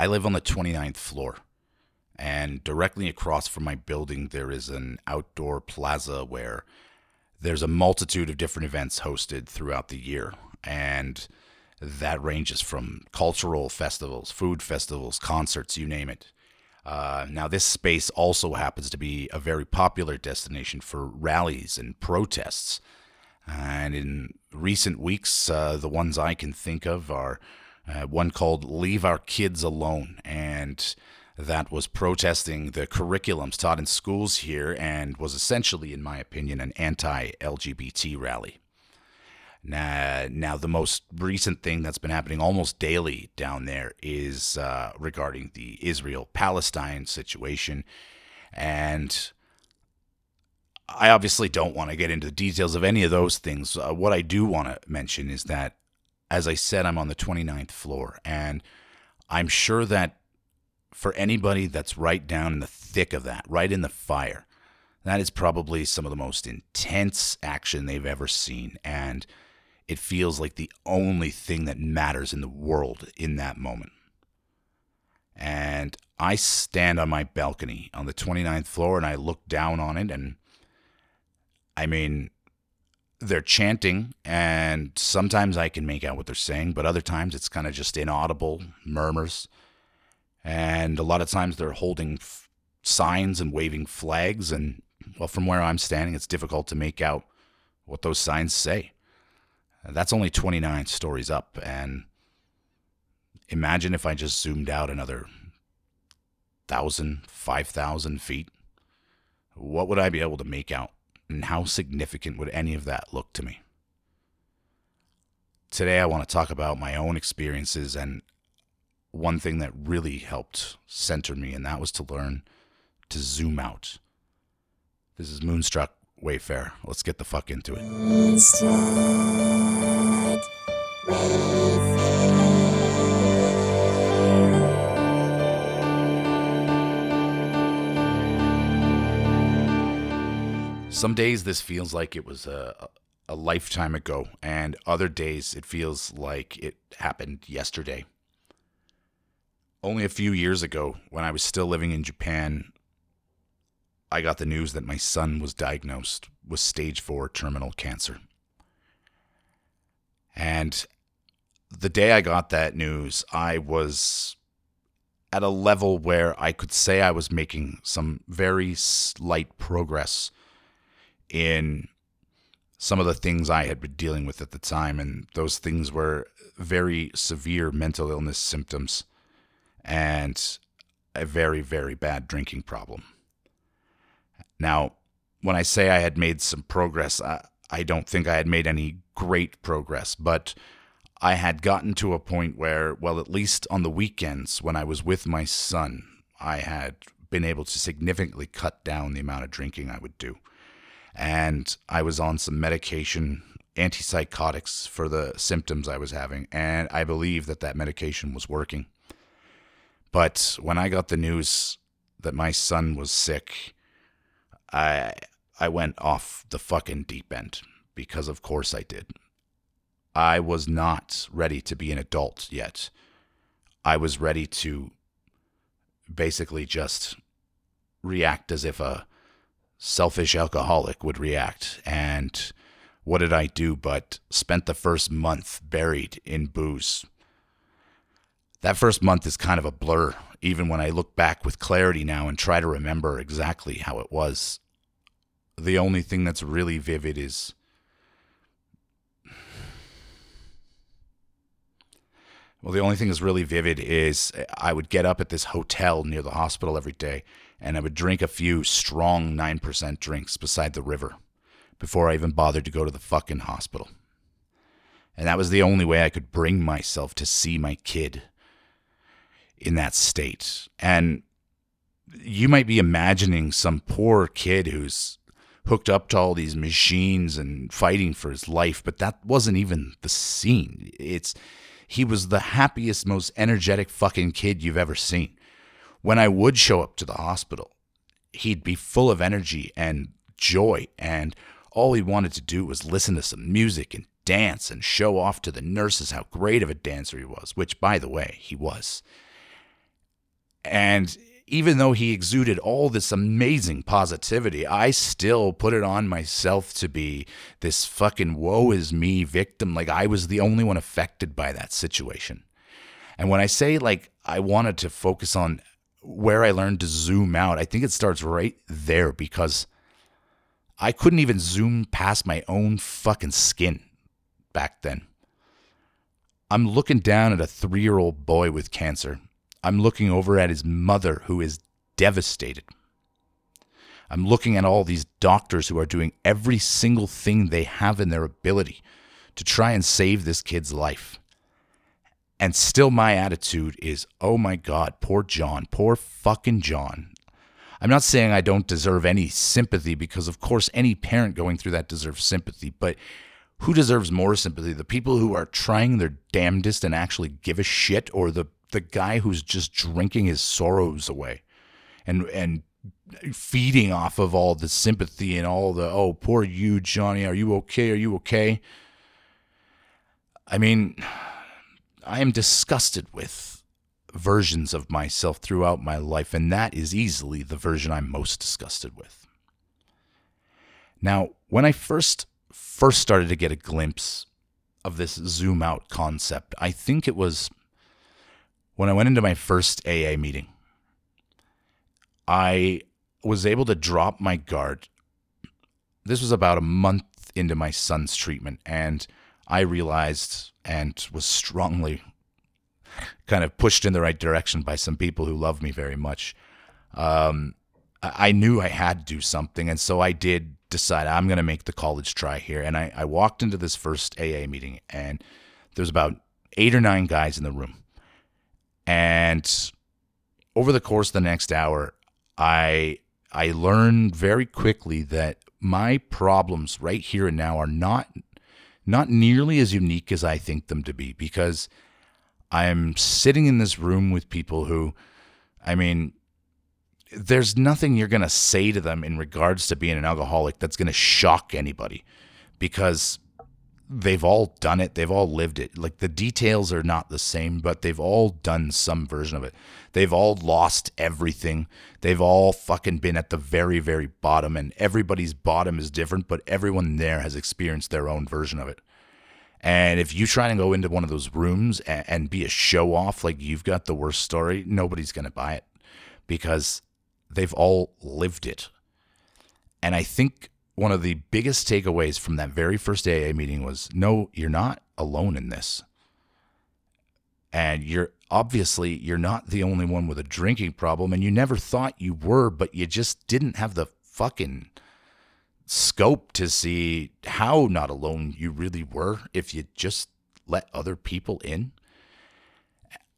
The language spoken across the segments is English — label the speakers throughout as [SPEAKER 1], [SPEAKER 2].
[SPEAKER 1] I live on the 29th floor, and directly across from my building, there is an outdoor plaza where there's a multitude of different events hosted throughout the year. And that ranges from cultural festivals, food festivals, concerts, you name it. Uh, now, this space also happens to be a very popular destination for rallies and protests. And in recent weeks, uh, the ones I can think of are uh, one called Leave Our Kids Alone. And that was protesting the curriculums taught in schools here and was essentially, in my opinion, an anti LGBT rally. Now, now, the most recent thing that's been happening almost daily down there is uh, regarding the Israel Palestine situation. And I obviously don't want to get into the details of any of those things. Uh, what I do want to mention is that, as I said, I'm on the 29th floor. And I'm sure that for anybody that's right down in the thick of that, right in the fire, that is probably some of the most intense action they've ever seen. And it feels like the only thing that matters in the world in that moment. And I stand on my balcony on the 29th floor and I look down on it. And I mean, they're chanting, and sometimes I can make out what they're saying, but other times it's kind of just inaudible murmurs. And a lot of times they're holding f- signs and waving flags. And well, from where I'm standing, it's difficult to make out what those signs say. That's only 29 stories up. And imagine if I just zoomed out another thousand, five thousand feet. What would I be able to make out? And how significant would any of that look to me? Today, I want to talk about my own experiences and one thing that really helped center me, and that was to learn to zoom out. This is Moonstruck Wayfarer. Let's get the fuck into it. Some days this feels like it was a, a lifetime ago, and other days it feels like it happened yesterday. Only a few years ago, when I was still living in Japan, I got the news that my son was diagnosed with stage four terminal cancer. And the day I got that news, I was at a level where I could say I was making some very slight progress in some of the things I had been dealing with at the time. And those things were very severe mental illness symptoms and a very, very bad drinking problem. Now, when I say I had made some progress, I, I don't think I had made any great progress, but I had gotten to a point where, well, at least on the weekends when I was with my son, I had been able to significantly cut down the amount of drinking I would do. And I was on some medication, antipsychotics for the symptoms I was having, and I believe that that medication was working. But when I got the news that my son was sick, I I went off the fucking deep end because of course I did. I was not ready to be an adult yet. I was ready to basically just react as if a selfish alcoholic would react. And what did I do but spent the first month buried in booze? That first month is kind of a blur, even when I look back with clarity now and try to remember exactly how it was. The only thing that's really vivid is Well, the only thing that's really vivid is I would get up at this hotel near the hospital every day and I would drink a few strong 9% drinks beside the river before I even bothered to go to the fucking hospital. And that was the only way I could bring myself to see my kid in that state. And you might be imagining some poor kid who's hooked up to all these machines and fighting for his life, but that wasn't even the scene. It's he was the happiest, most energetic fucking kid you've ever seen. When I would show up to the hospital, he'd be full of energy and joy, and all he wanted to do was listen to some music and dance and show off to the nurses how great of a dancer he was, which, by the way, he was. And even though he exuded all this amazing positivity, I still put it on myself to be this fucking woe is me victim. Like I was the only one affected by that situation. And when I say like I wanted to focus on where I learned to zoom out, I think it starts right there because I couldn't even zoom past my own fucking skin back then. I'm looking down at a three year old boy with cancer. I'm looking over at his mother who is devastated. I'm looking at all these doctors who are doing every single thing they have in their ability to try and save this kid's life. And still, my attitude is, oh my God, poor John, poor fucking John. I'm not saying I don't deserve any sympathy because, of course, any parent going through that deserves sympathy, but who deserves more sympathy? The people who are trying their damnedest and actually give a shit, or the, the guy who's just drinking his sorrows away and, and feeding off of all the sympathy and all the, oh, poor you, Johnny, are you okay? Are you okay? I mean, I am disgusted with versions of myself throughout my life, and that is easily the version I'm most disgusted with. Now, when I first first started to get a glimpse of this zoom out concept, I think it was when I went into my first AA meeting. I was able to drop my guard. This was about a month into my son's treatment, and I realized and was strongly kind of pushed in the right direction by some people who love me very much. Um, I knew I had to do something, and so I did decide I'm going to make the college try here. And I, I walked into this first AA meeting, and there's about eight or nine guys in the room. And over the course of the next hour, I I learned very quickly that my problems right here and now are not not nearly as unique as I think them to be because I'm sitting in this room with people who I mean there's nothing you're going to say to them in regards to being an alcoholic that's going to shock anybody because they've all done it. They've all lived it. Like the details are not the same, but they've all done some version of it. They've all lost everything. They've all fucking been at the very, very bottom, and everybody's bottom is different, but everyone there has experienced their own version of it. And if you try to go into one of those rooms and, and be a show off like you've got the worst story, nobody's going to buy it because they've all lived it. And I think one of the biggest takeaways from that very first AA meeting was no, you're not alone in this. And you're obviously you're not the only one with a drinking problem and you never thought you were, but you just didn't have the fucking scope to see how not alone you really were if you just let other people in.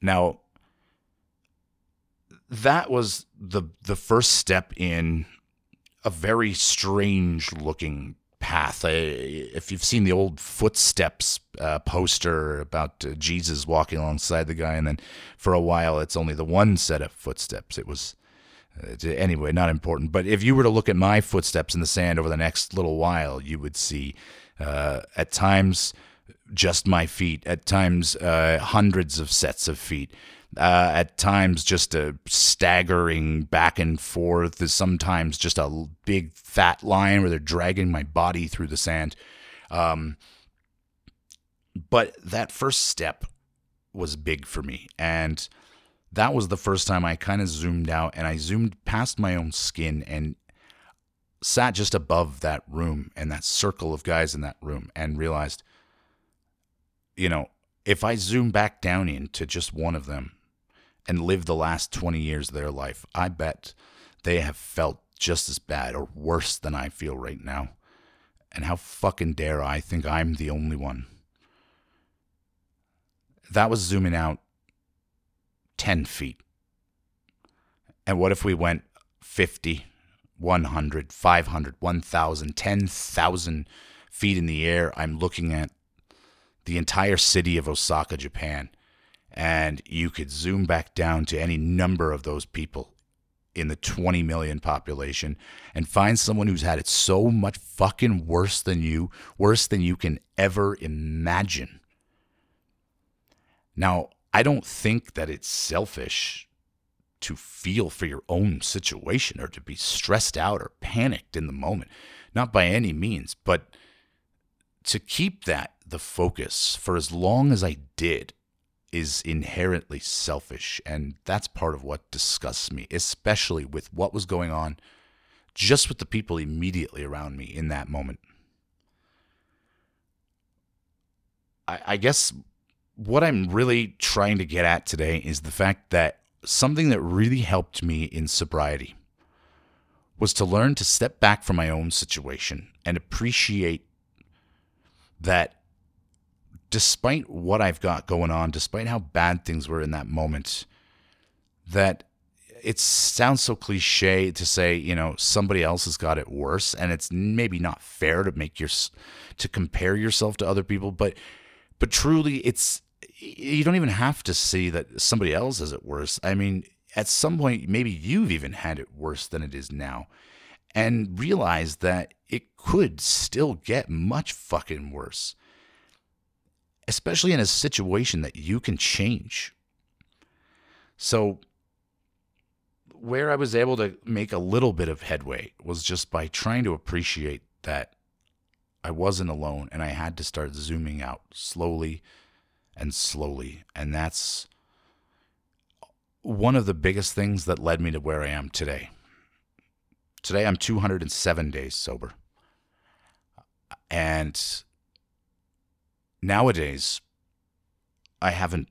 [SPEAKER 1] Now, that was the the first step in a very strange looking path. I, if you've seen the old footsteps uh, poster about uh, Jesus walking alongside the guy, and then for a while it's only the one set of footsteps. It was uh, anyway not important. But if you were to look at my footsteps in the sand over the next little while, you would see uh, at times just my feet, at times uh, hundreds of sets of feet uh, at times just a staggering back and forth. There's sometimes just a big fat line where they're dragging my body through the sand. Um, but that first step was big for me. And that was the first time I kind of zoomed out and I zoomed past my own skin and sat just above that room and that circle of guys in that room and realized, you know, if I zoom back down into just one of them, and lived the last 20 years of their life, I bet they have felt just as bad or worse than I feel right now. And how fucking dare I think I'm the only one? That was zooming out 10 feet. And what if we went 50, 100, 500, 1,000, 10,000 feet in the air? I'm looking at the entire city of Osaka, Japan and you could zoom back down to any number of those people in the 20 million population and find someone who's had it so much fucking worse than you, worse than you can ever imagine. Now, I don't think that it's selfish to feel for your own situation or to be stressed out or panicked in the moment. Not by any means, but to keep that the focus for as long as I did is inherently selfish. And that's part of what disgusts me, especially with what was going on just with the people immediately around me in that moment. I, I guess what I'm really trying to get at today is the fact that something that really helped me in sobriety was to learn to step back from my own situation and appreciate that despite what I've got going on, despite how bad things were in that moment, that it sounds so cliche to say, you know, somebody else has got it worse, and it's maybe not fair to make your to compare yourself to other people, but but truly, it's you don't even have to see that somebody else has it worse. I mean, at some point, maybe you've even had it worse than it is now, and realize that it could still get much fucking worse especially in a situation that you can change. So, where I was able to make a little bit of headway was just by trying to appreciate that I wasn't alone and I had to start zooming out slowly and slowly. And that's one of the biggest things that led me to where I am today. Today, I'm 207 days sober. And nowadays, I haven't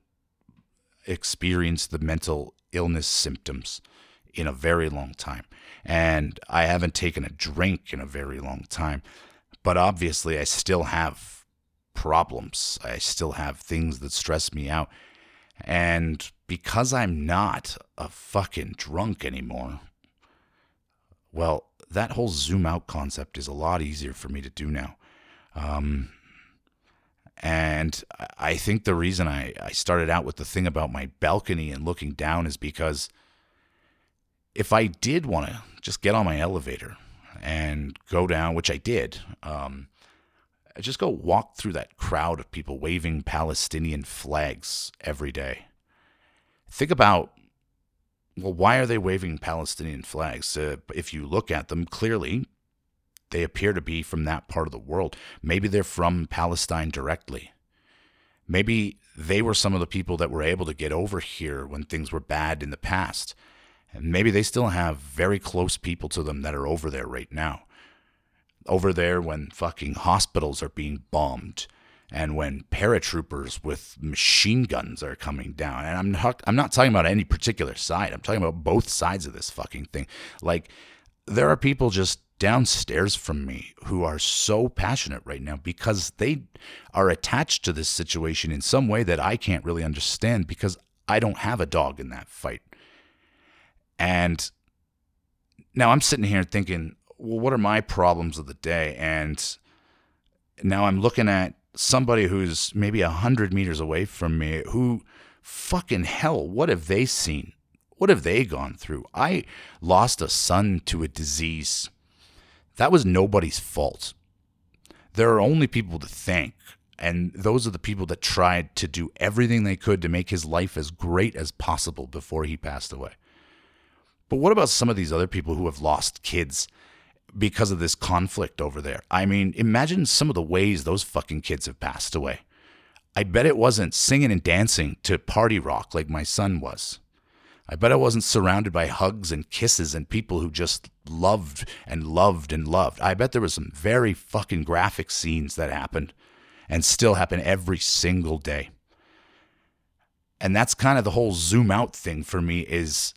[SPEAKER 1] experienced the mental illness symptoms in a very long time. And I haven't taken a drink in a very long time. But obviously, I still have problems. I still have things that stress me out. And because I'm not a fucking drunk anymore, well, that whole zoom out concept is a lot easier for me to do now. Um, and I think the reason I, I started out with the thing about my balcony and looking down is because if I did want to just get on my elevator and go down, which I did, um, just go walk through that crowd of people waving Palestinian flags every day. Think about, well, why are they waving Palestinian flags? Uh, if you look at them clearly, they appear to be from that part of the world. Maybe they're from Palestine directly. Maybe they were some of the people that were able to get over here when things were bad in the past. And maybe they still have very close people to them that are over there right now. Over there when fucking hospitals are being bombed and when paratroopers with machine guns are coming down. And I'm not I'm not talking about any particular side. I'm talking about both sides of this fucking thing. Like there are people just downstairs from me who are so passionate right now because they are attached to this situation in some way that I can't really understand because I don't have a dog in that fight. And now I'm sitting here thinking, well, what are my problems of the day? And now I'm looking at somebody who's maybe a hundred meters away from me who fucking hell, what have they seen? What have they gone through? I lost a son to a disease that was nobody's fault. There are only people to thank, and those are the people that tried to do everything they could to make his life as great as possible before he passed away. But what about some of these other people who have lost kids because of this conflict over there? I mean, imagine some of the ways those fucking kids have passed away. I bet it wasn't singing and dancing to party rock like my son was. I bet I wasn't surrounded by hugs and kisses and people who just loved and loved and loved. I bet there was some very fucking graphic scenes that happened and still happen every single day. And that's kind of the whole zoom out thing for me is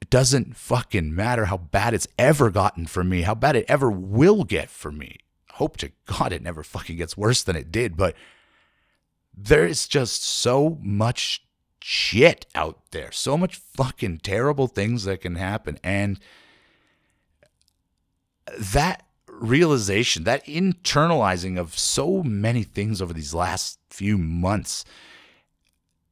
[SPEAKER 1] it doesn't fucking matter how bad it's ever gotten for me, how bad it ever will get for me. Hope to God it never fucking gets worse than it did, but there is just so much shit out there. So much fucking terrible things that can happen. And that realization, that internalizing of so many things over these last few months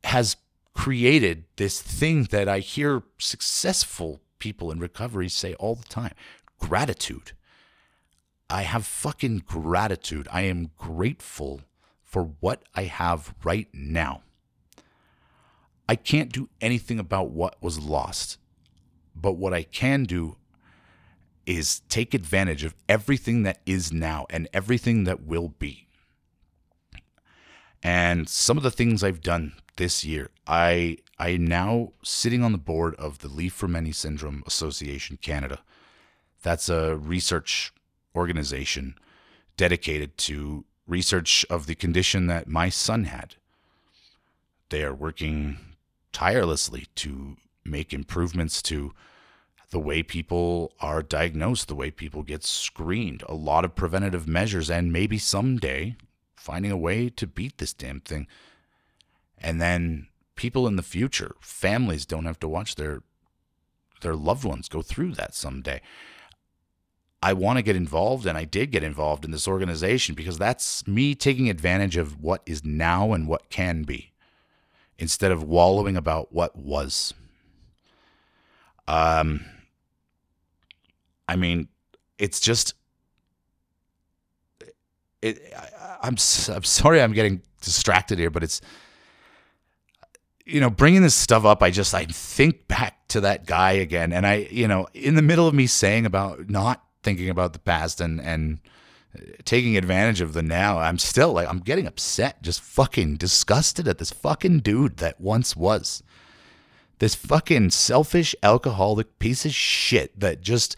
[SPEAKER 1] has created this thing that I hear successful people in recovery say all the time gratitude. I have fucking gratitude. I am grateful for what I have right now. I can't do anything about what was lost. But what I can do is take advantage of everything that is now and everything that will be. And some of the things I've done this year, I I am now sitting on the board of the Li-Fraumeni Syndrome Association Canada. That's a research organization dedicated to research of the condition that my son had. They are working tirelessly to make improvements to the way people are diagnosed, the way people get screened, a lot of preventative measures, and maybe someday finding a way to beat this damn thing. And then people in the future, families don't have to watch their their loved ones go through that someday. I want to get involved and I did get involved in this organization because that's me taking advantage of what is now and what can be instead of wallowing about what was. Um I mean, it's just it I, I'm I'm sorry I'm getting distracted here, but it's you know, bringing this stuff up, I just I think back to that guy again, and I, you know, in the middle of me saying about not thinking about the past and and taking advantage of the now, I'm still like I'm getting upset, just fucking disgusted at this fucking dude that once was. This fucking selfish alcoholic piece of shit that just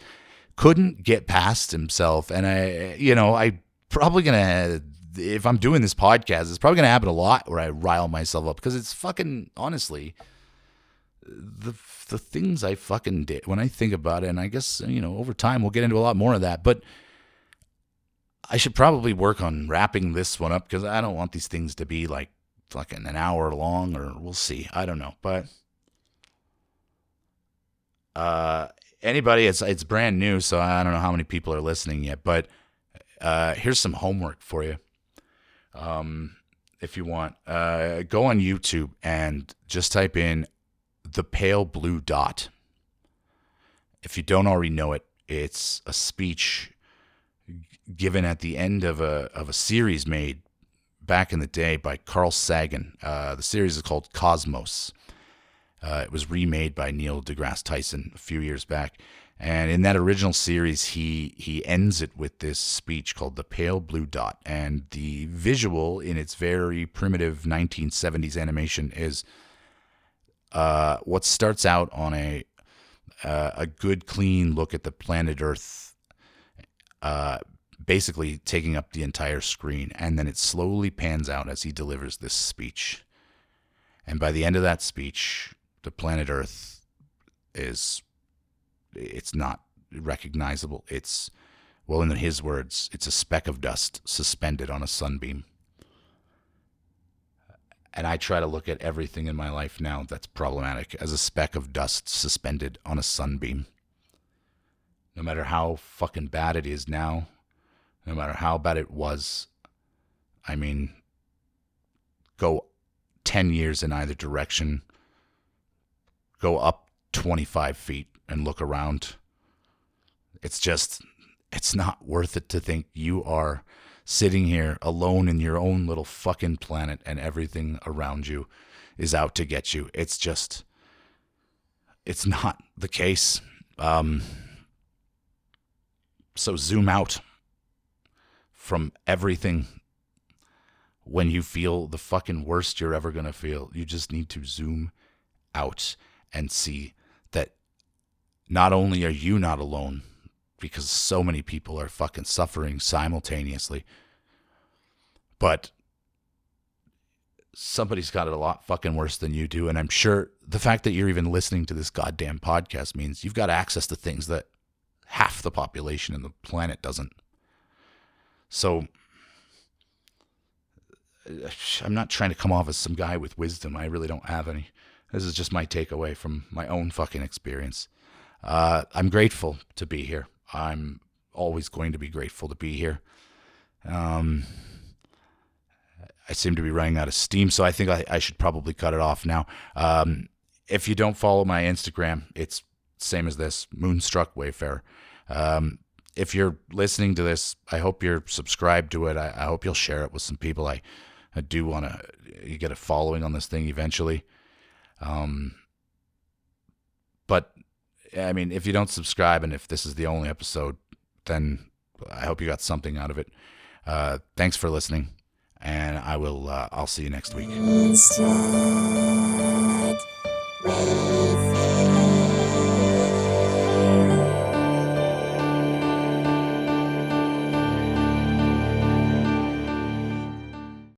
[SPEAKER 1] couldn't get past himself and I you know, I probably to if I'm doing this podcast, it's probably to happen a lot where I rile myself up because it's fucking honestly the the things I fucking did when I think about it, and I guess you know over time we'll get into a lot more of that. But I should probably work on wrapping this one up because I don't want these things to be like fucking an hour long, or we'll see. I don't know, but uh, anybody, it's it's brand new, so I don't know how many people are listening yet, but. Uh, here's some homework for you um, if you want. Uh, go on YouTube and just type in the pale blue dot. If you don't already know it, it's a speech given at the end of a of a series made back in the day by Carl Sagan. Uh, the series is called Cosmos. Uh, it was remade by Neil deGrasse Tyson a few years back, and in that original series, he he ends it with this speech called "The Pale Blue Dot," and the visual in its very primitive 1970s animation is uh, what starts out on a uh, a good, clean look at the planet Earth, uh, basically taking up the entire screen, and then it slowly pans out as he delivers this speech. And by the end of that speech, the planet Earth is it's not recognizable. It's, well, in his words, it's a speck of dust suspended on a sunbeam. And I try to look at everything in my life now that's problematic as a speck of dust suspended on a sunbeam. No matter how fucking bad it is now, no matter how bad it was, I mean, go 10 years in either direction, go up 25 feet, and look around. It's just, it's not worth it to think you are sitting here alone in your own little fucking planet and everything around you is out to get you. It's just, it's not the case. Um, so zoom out from everything when you feel the fucking worst you're ever going to feel. You just need to zoom out and see that not only are you not alone, because so many people are fucking suffering simultaneously, but somebody's got it a lot fucking worse than you do. And I'm sure the fact that you're even listening to this goddamn podcast means you've got access to things that half the population in the planet doesn't. So I'm not trying to come off as some guy with wisdom. I really don't have any. This is just my takeaway from my own fucking experience. Uh, I'm grateful to be here. I'm always going to be grateful to be here. Um, I seem to be running out of steam, so I think I, I should probably cut it off now. Um, if you don't follow my Instagram, it's same as this Moonstruck Wayfarer. Um, if you're listening to this, I hope you're subscribed to it. I, I hope you'll share it with some people. I, I do want to get a following on this thing eventually. Um, but I mean, if you don't subscribe and if this is the only episode, then I hope you got something out of it. Uh, thanks for listening, and I will. Uh, I'll see you next week.